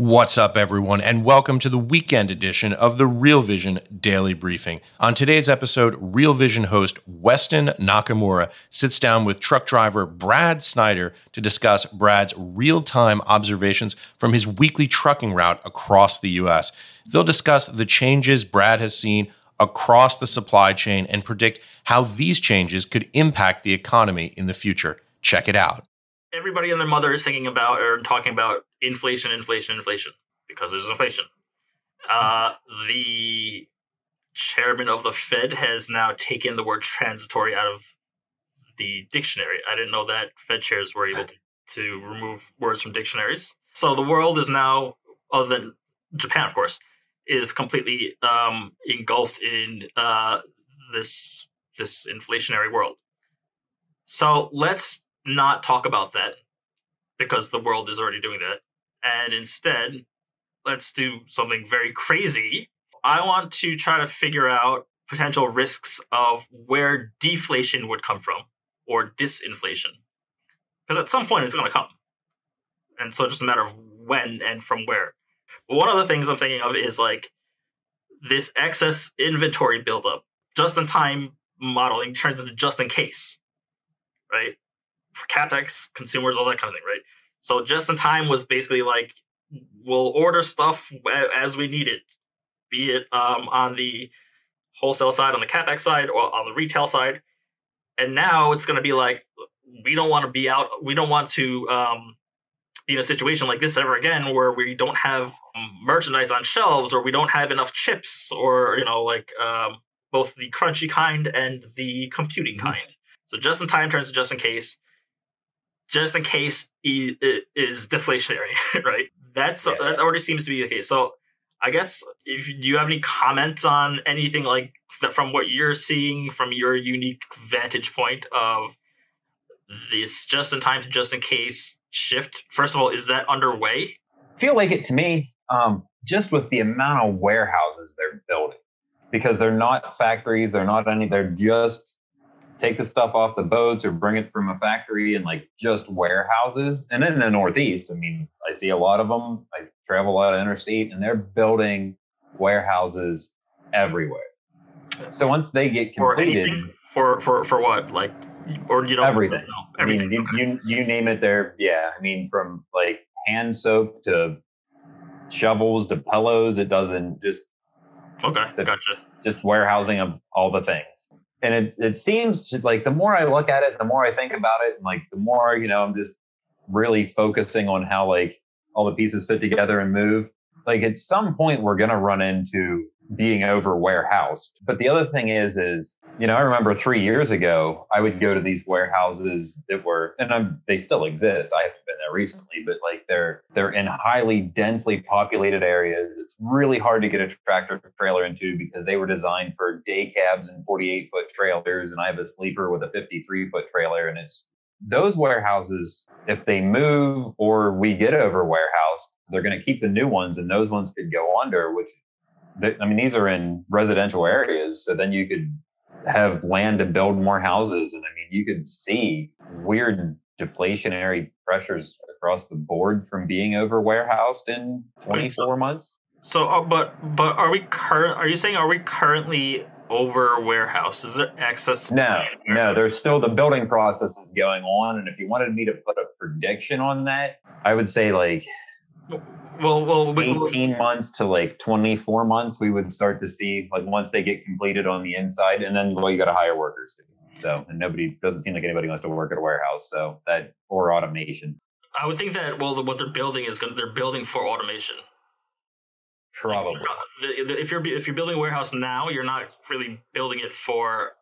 What's up, everyone, and welcome to the weekend edition of the Real Vision Daily Briefing. On today's episode, Real Vision host Weston Nakamura sits down with truck driver Brad Snyder to discuss Brad's real time observations from his weekly trucking route across the U.S. They'll discuss the changes Brad has seen across the supply chain and predict how these changes could impact the economy in the future. Check it out everybody and their mother is thinking about or talking about inflation, inflation, inflation because there's inflation. Uh, the chairman of the Fed has now taken the word transitory out of the dictionary. I didn't know that Fed chairs were able to, to remove words from dictionaries. So the world is now, other than Japan, of course, is completely um, engulfed in uh, this this inflationary world. So let's not talk about that because the world is already doing that. And instead, let's do something very crazy. I want to try to figure out potential risks of where deflation would come from or disinflation. Because at some point it's going to come. And so just a matter of when and from where. But one of the things I'm thinking of is like this excess inventory buildup, just in time modeling turns into just in case, right? For capex, consumers, all that kind of thing, right? So just in time was basically like we'll order stuff as we need it, be it um, on the wholesale side, on the capex side, or on the retail side. And now it's going to be like we don't want to be out, we don't want to um, be in a situation like this ever again, where we don't have merchandise on shelves, or we don't have enough chips, or you know, like um, both the crunchy kind and the computing mm-hmm. kind. So just in time turns to just in case just in case it is deflationary, right? That's yeah. that already seems to be the case. So I guess if do you have any comments on anything like that from what you're seeing from your unique vantage point of this just in time to just in case shift? First of all, is that underway? feel like it to me, um, just with the amount of warehouses they're building, because they're not factories, they're not any, they're just take the stuff off the boats or bring it from a factory and like just warehouses. And in the Northeast, I mean, I see a lot of them. I travel a lot of interstate and they're building warehouses everywhere. So once they get completed, for for for what like or you know everything, no, everything. I mean, you, you you name it. There, yeah. I mean, from like hand soap to shovels to pillows. It doesn't just okay. The, gotcha. Just warehousing of all the things and it it seems like the more I look at it, the more I think about it, and like the more you know, I'm just really focusing on how like all the pieces fit together and move. Like at some point, we're gonna run into being over warehoused. But the other thing is, is you know, I remember three years ago, I would go to these warehouses that were, and I'm, they still exist. I haven't been there recently, but like they're they're in highly densely populated areas. It's really hard to get a tractor trailer into because they were designed for day cabs and 48 foot trailers, and I have a sleeper with a 53 foot trailer, and it's those warehouses, if they move or we get over warehouse, they're going to keep the new ones, and those ones could go under, which I mean, these are in residential areas. So then you could have land to build more houses. And I mean, you could see weird deflationary pressures across the board from being over warehoused in 24 months. So, uh, but but are we current? Are you saying are we currently over warehouse? Is there excess? No, no. There's still the building process is going on, and if you wanted me to put a prediction on that, I would say like well, well, 18 months to like 24 months, we would start to see like once they get completed on the inside, and then well, you got to hire workers. So, and nobody doesn't seem like anybody wants to work at a warehouse. So that or automation. I would think that well, the, what they're building is going they're building for automation. Probably. Uh, if you're if you're building a warehouse now, you're not really building it for.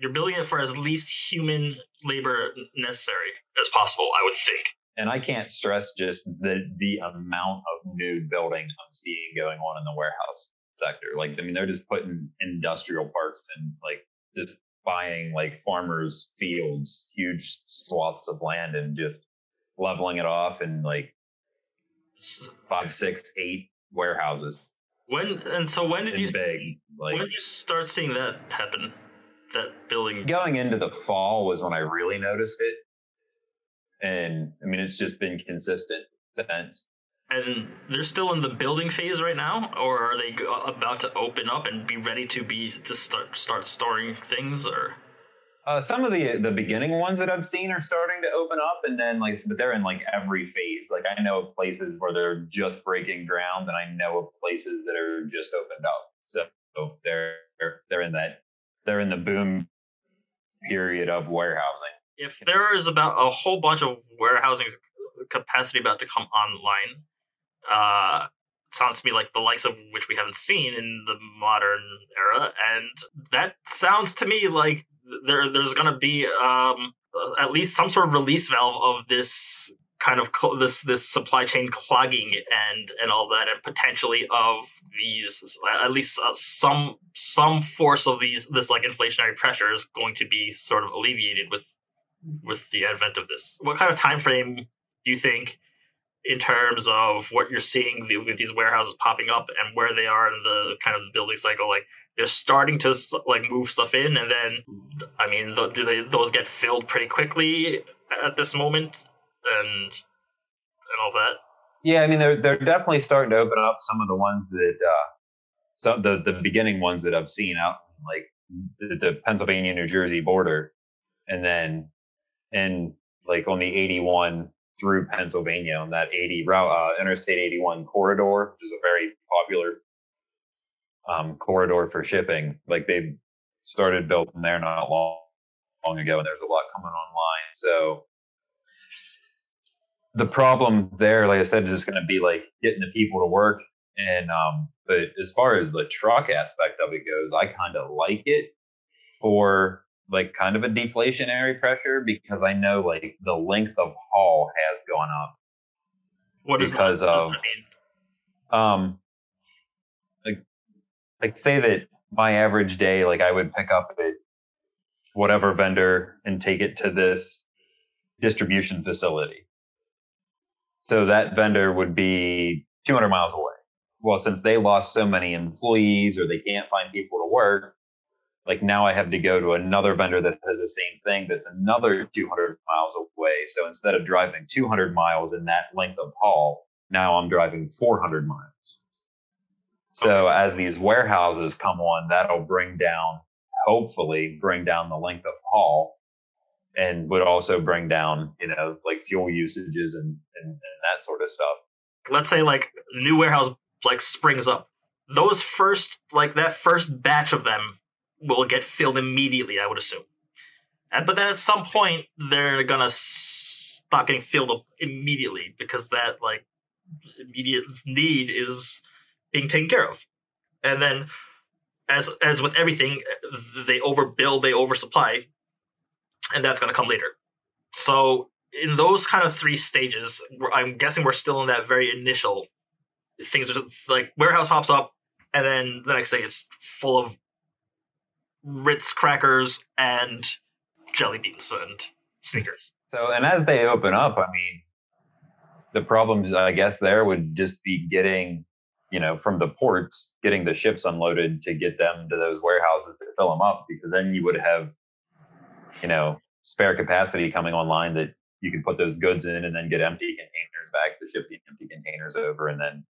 You're building it for as least human labor necessary as possible. I would think. And I can't stress just the the amount of new building I'm seeing going on in the warehouse sector. Like, I mean, they're just putting industrial parks and like just buying like farmers' fields, huge swaths of land, and just leveling it off and like five, six, eight warehouses. When and so when did you big like when did you start seeing that happen? That building going into the fall was when I really noticed it. And I mean, it's just been consistent since. and they're still in the building phase right now, or are they about to open up and be ready to be to start start storing things? Or Uh, some of the the beginning ones that I've seen are starting to open up, and then like, but they're in like every phase. Like I know of places where they're just breaking ground, and I know of places that are just opened up. So they're they're in that they're in the boom period of warehousing. If there is about a whole bunch of warehousing capacity about to come online, uh, it sounds to me like the likes of which we haven't seen in the modern era, and that sounds to me like there there's going to be um, at least some sort of release valve of this kind of cl- this this supply chain clogging and and all that and potentially of these at least uh, some some force of these this like inflationary pressure is going to be sort of alleviated with with the advent of this? What kind of time frame do you think in terms of what you're seeing the, with these warehouses popping up and where they are in the kind of building cycle? Like they're starting to like move stuff in and then i mean th- do they those get filled pretty quickly at this moment and and all that? Yeah, I mean they're they're definitely starting to open up some of the ones that uh some the the beginning ones that I've seen out like the, the Pennsylvania New Jersey border, and then and like on the 81 through Pennsylvania on that 80 route uh, Interstate 81 corridor, which is a very popular um, corridor for shipping. Like they started building there not long long ago, and there's a lot coming online. So the problem there, like I said, is just going to be like getting the people to work. And um, but as far as the truck aspect of it goes, I kind of like it for like kind of a deflationary pressure because I know like the length of haul has gone up. what is Because that? of- Um, like like say that my average day, like I would pick up at whatever vendor and take it to this distribution facility. So that vendor would be 200 miles away. Well, since they lost so many employees or they can't find people to work, like now I have to go to another vendor that has the same thing that's another 200 miles away. So instead of driving 200 miles in that length of haul, now I'm driving 400 miles. So as these warehouses come on, that'll bring down, hopefully, bring down the length of haul and would also bring down, you know, like fuel usages and, and, and that sort of stuff. let's say like new warehouse like springs up those first like that first batch of them will get filled immediately i would assume and, but then at some point they're gonna stop getting filled up immediately because that like immediate need is being taken care of and then as as with everything they overbuild they oversupply and that's gonna come later so in those kind of three stages, I'm guessing we're still in that very initial things. Are like warehouse pops up, and then the next day it's full of Ritz crackers and jelly beans and sneakers. So, and as they open up, I mean, the problems, I guess, there would just be getting, you know, from the ports, getting the ships unloaded to get them to those warehouses to fill them up, because then you would have, you know, spare capacity coming online that you could put those goods in and then get empty containers back to ship the empty containers over, and then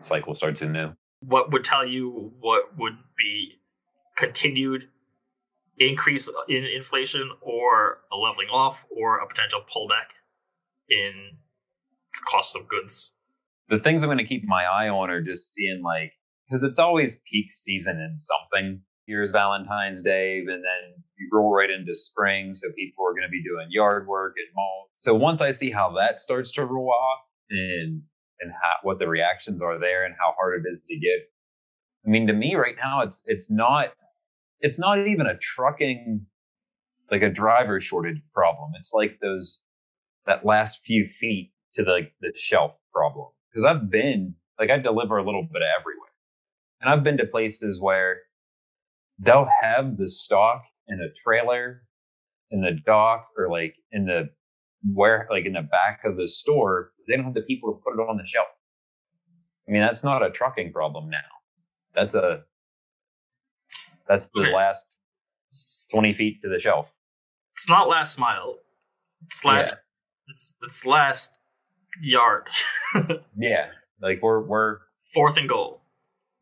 cycle starts anew. What would tell you what would be continued increase in inflation, or a leveling off, or a potential pullback in cost of goods? the things I'm going to keep my eye on are just seeing like because it's always peak season in something. Here's Valentine's Day, and then you roll right into spring, so people are going to be doing yard work and mold. So once I see how that starts to roll off and and how, what the reactions are there and how hard it is to get, I mean, to me right now it's it's not it's not even a trucking like a driver shortage problem. It's like those that last few feet to the the shelf problem. Because I've been like I deliver a little bit of everywhere, and I've been to places where they'll have the stock in a trailer in the dock or like in the where like in the back of the store. They don't have the people to put it on the shelf. I mean that's not a trucking problem now. That's a that's the Okay. last 20 feet to the shelf It's not last mile. It's last. Yeah. It's it's last yard. yeah like we're we're Fourth and goal.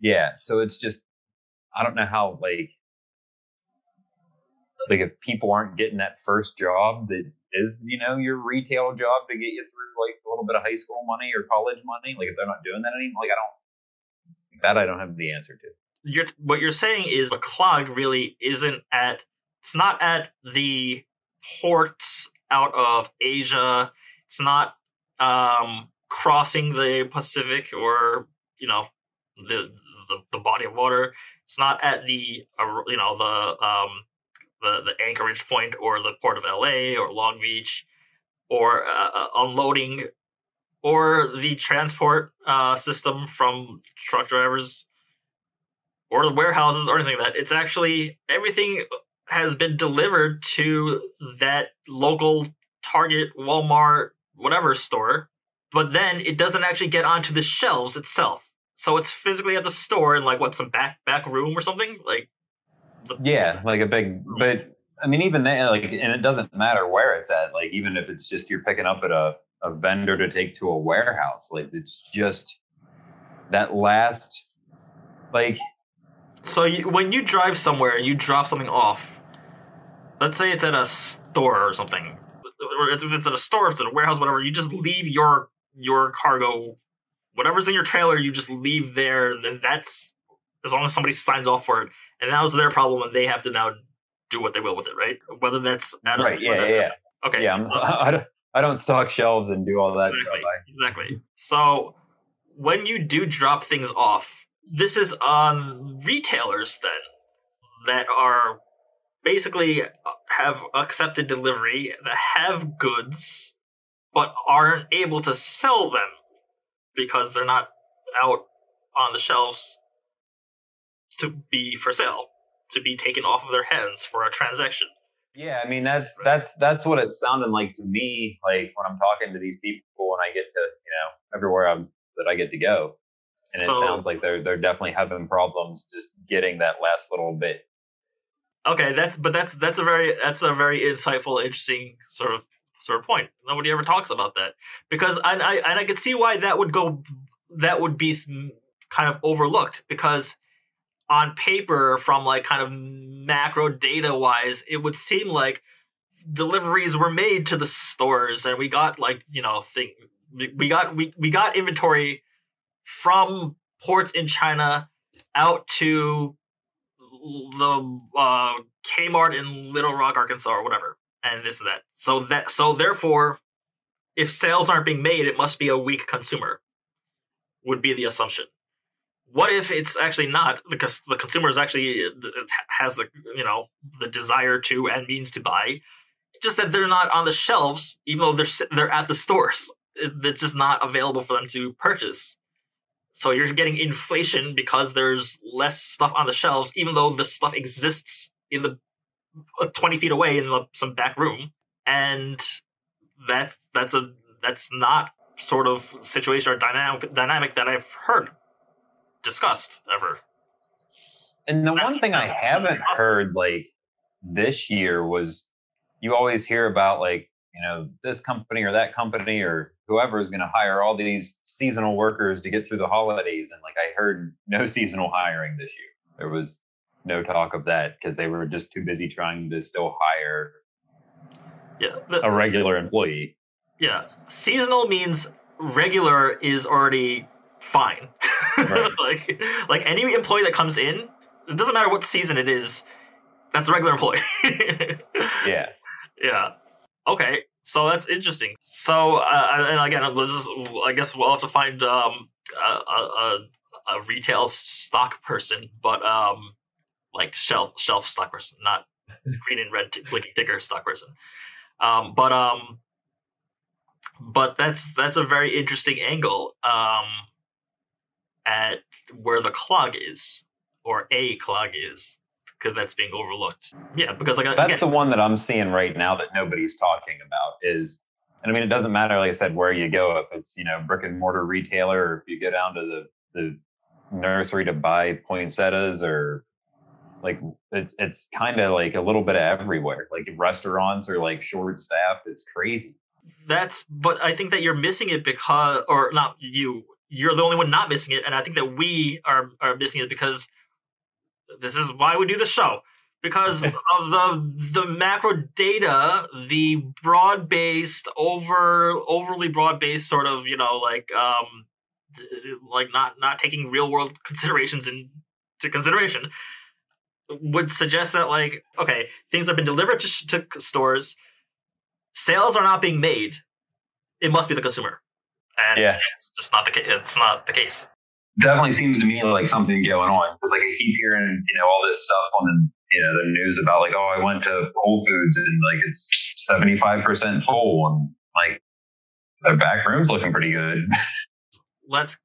yeah so it's just i don't know how like like if people aren't getting that first job that is you know your retail job to get you through like a little bit of high school money or college money like if they're not doing that anymore like i don't that i don't have the answer to You're what you're saying is the clog really isn't at. It's not at the ports out of Asia. It's not um, crossing the Pacific or you know the, the the body of water. It's not at the uh, you know the um, the the anchorage point or the port of LA or Long Beach or uh, uh, unloading or the transport uh, system from truck drivers or the warehouses or anything like that. It's actually everything has been delivered to that local Target, Walmart, whatever store, but then it doesn't actually get onto the shelves itself. So it's physically at the store in like what some back back room or something like. The, yeah like a big but i mean even then like and it doesn't matter where it's at like even if it's just you're picking up at a, a vendor to take to a warehouse like it's just that last like So you, when you drive somewhere and you drop something off, let's say it's at a store or something, or if it's at a store, if it's at a warehouse, whatever, you just leave your your cargo, whatever's in your trailer, you just leave there. And that's as long as somebody signs off for it, and that was their problem, and they have to now do what they will with it, right? Whether that's at a right yeah yeah, yeah. okay, yeah I'm, I, don't, I don't stock shelves and do all that exactly, stuff exactly. So when you do drop things off, this is on retailers then that are basically uh, have accepted delivery that have goods but aren't able to sell them because they're not out on the shelves to be for sale to be taken off of their hands for a transaction Yeah, I mean that's that's that's what it sounded like to me. Like when I'm talking to these people and I get to you know everywhere I'm that I get to go, and it sounds like they're they're definitely having problems just getting that last little bit. Okay, that's but that's that's a very that's a very insightful, interesting sort of sort of point. Nobody ever talks about that because I, I and I can see why that would go that would be kind of overlooked because on paper from like kind of macro data wise it would seem like deliveries were made to the stores and we got like you know thing we we got we, we got inventory from ports in china out to the uh, Kmart in Little Rock, Arkansas, or whatever, and this and that. So that so therefore, if sales aren't being made, it must be a weak consumer. Would be the assumption. What if it's actually not because the consumer is actually has the you know the desire to and means to buy, just that they're not on the shelves, even though they're they're at the stores. It's just not available for them to purchase. So you're getting inflation because there's less stuff on the shelves, even though the stuff exists in the uh, 20 feet away in the, some back room, and that that's a that's not sort of situation or dynamic dynamic that I've heard discussed ever. And the That's- one thing I haven't possible. heard like this year was you always hear about like, you know, this company or that company or whoever is going to hire all these seasonal workers to get through the holidays. And like I heard no seasonal hiring this year. There was no talk of that because they were just too busy trying to still hire Yeah, the- a regular employee. Yeah, seasonal means regular is already fine. Right. like like any employee that comes in, it doesn't matter what season it is. That's a regular employee. Yeah. yeah. Okay. So that's interesting. So uh, and again, this is, I guess we'll have to find um, a, a, a, retail stock person, but um, like shelf shelf stock person, not green and red t- blinking ticker stock person. Um, but um, but that's that's a very interesting angle um, at where the clog is or a clog is because that's being overlooked. Yeah, because like That's again, the one that I'm seeing right now that nobody's talking about is, and I mean, it doesn't matter, like I said, where you go, if it's, you know, brick and mortar retailer, or if you go down to the, the nursery to buy poinsettias or like it's, it's kind of like a little bit of everywhere. Like restaurants are like short staffed. It's crazy. that's but I think that you're missing it because or not you you're the only one not missing it and I think that we are are missing it because this is why we do the show because of the the macro data the broad based over overly broad based sort of you know like um like not not taking real world considerations into consideration would suggest that like okay things have been delivered to, to stores sales are not being made it must be the consumer and Yeah. it's just not the case it's not the case Definitely seems to me like something going on because like I keep hearing, you know, all this stuff on the, you know, the news about like, oh, I went to Whole Foods and like it's 75% full and like their back room's looking pretty good. let's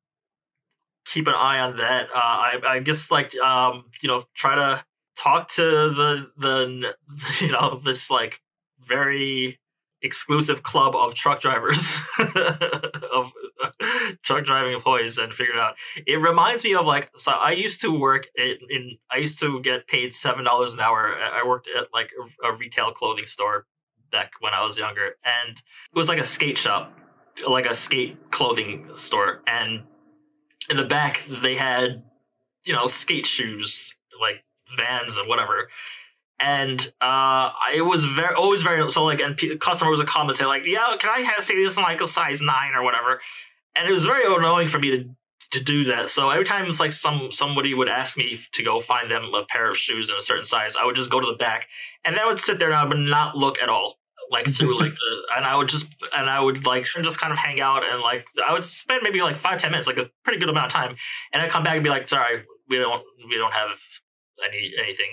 keep an eye on that. Uh, I, I guess like um, you know, try to talk to the the you know this like very exclusive club of truck drivers of truck driving employees and figure it out. It reminds me of like so I used to work in, in I used to get paid seven dollars an hour. I worked at like a retail clothing store back when I was younger, and it was like a skate shop, like a skate clothing store, and in the back they had you know skate shoes like vans and whatever and uh it was very always very so like and p- customers would come and say like yeah can i have say this in like a size nine or whatever? And it was very annoying for me to to do that. So every time it's like some somebody would ask me to go find them a pair of shoes in a certain size i would just go to the back and then i would sit there and i would not look at all like through like the and i would just and i would like just kind of hang out and like i would spend maybe like five ten minutes like a pretty good amount of time and i'd come back and be like sorry we don't we don't have any anything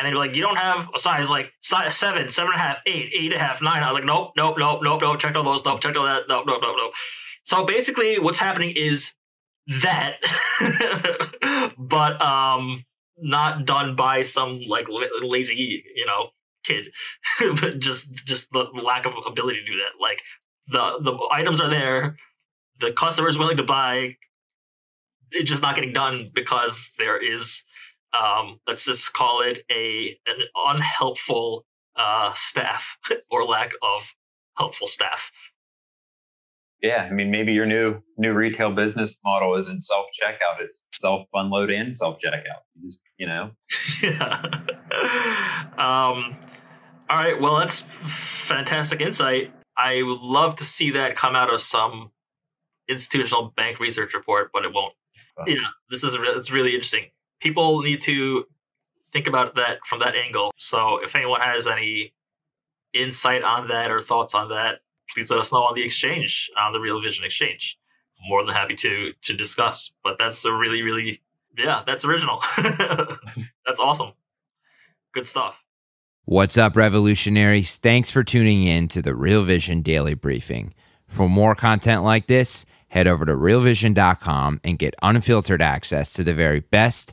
and they'd be like, "You don't have a size like size seven, seven and a half, eight, eight and a half, nine. I was like, "Nope, nope, nope, nope, nope. Checked all those. Nope, checked all that. Nope, nope, nope, nope." So basically, what's happening is that, but um, not done by some like lazy, you know, kid, but just just the lack of ability to do that. Like the the items are there, the customer is willing to buy. It's just not getting done because there is um, let's just call it a an unhelpful uh, staff or lack of helpful staff. Yeah, I mean, maybe your new new retail business model isn't self checkout; it's self unload and self checkout. You just, you know, yeah. um, all right. Well, that's fantastic insight. I would love to see that come out of some institutional bank research report, but it won't. Yeah, this is re- it's really interesting. People need to think about that from that angle. So, if anyone has any insight on that or thoughts on that, please let us know on the exchange on the Real Vision Exchange. More than happy to to discuss. But that's a really, really yeah, that's original. that's awesome. Good stuff. What's up, revolutionaries? Thanks for tuning in to the Real Vision Daily Briefing. For more content like this, head over to realvision.com and get unfiltered access to the very best,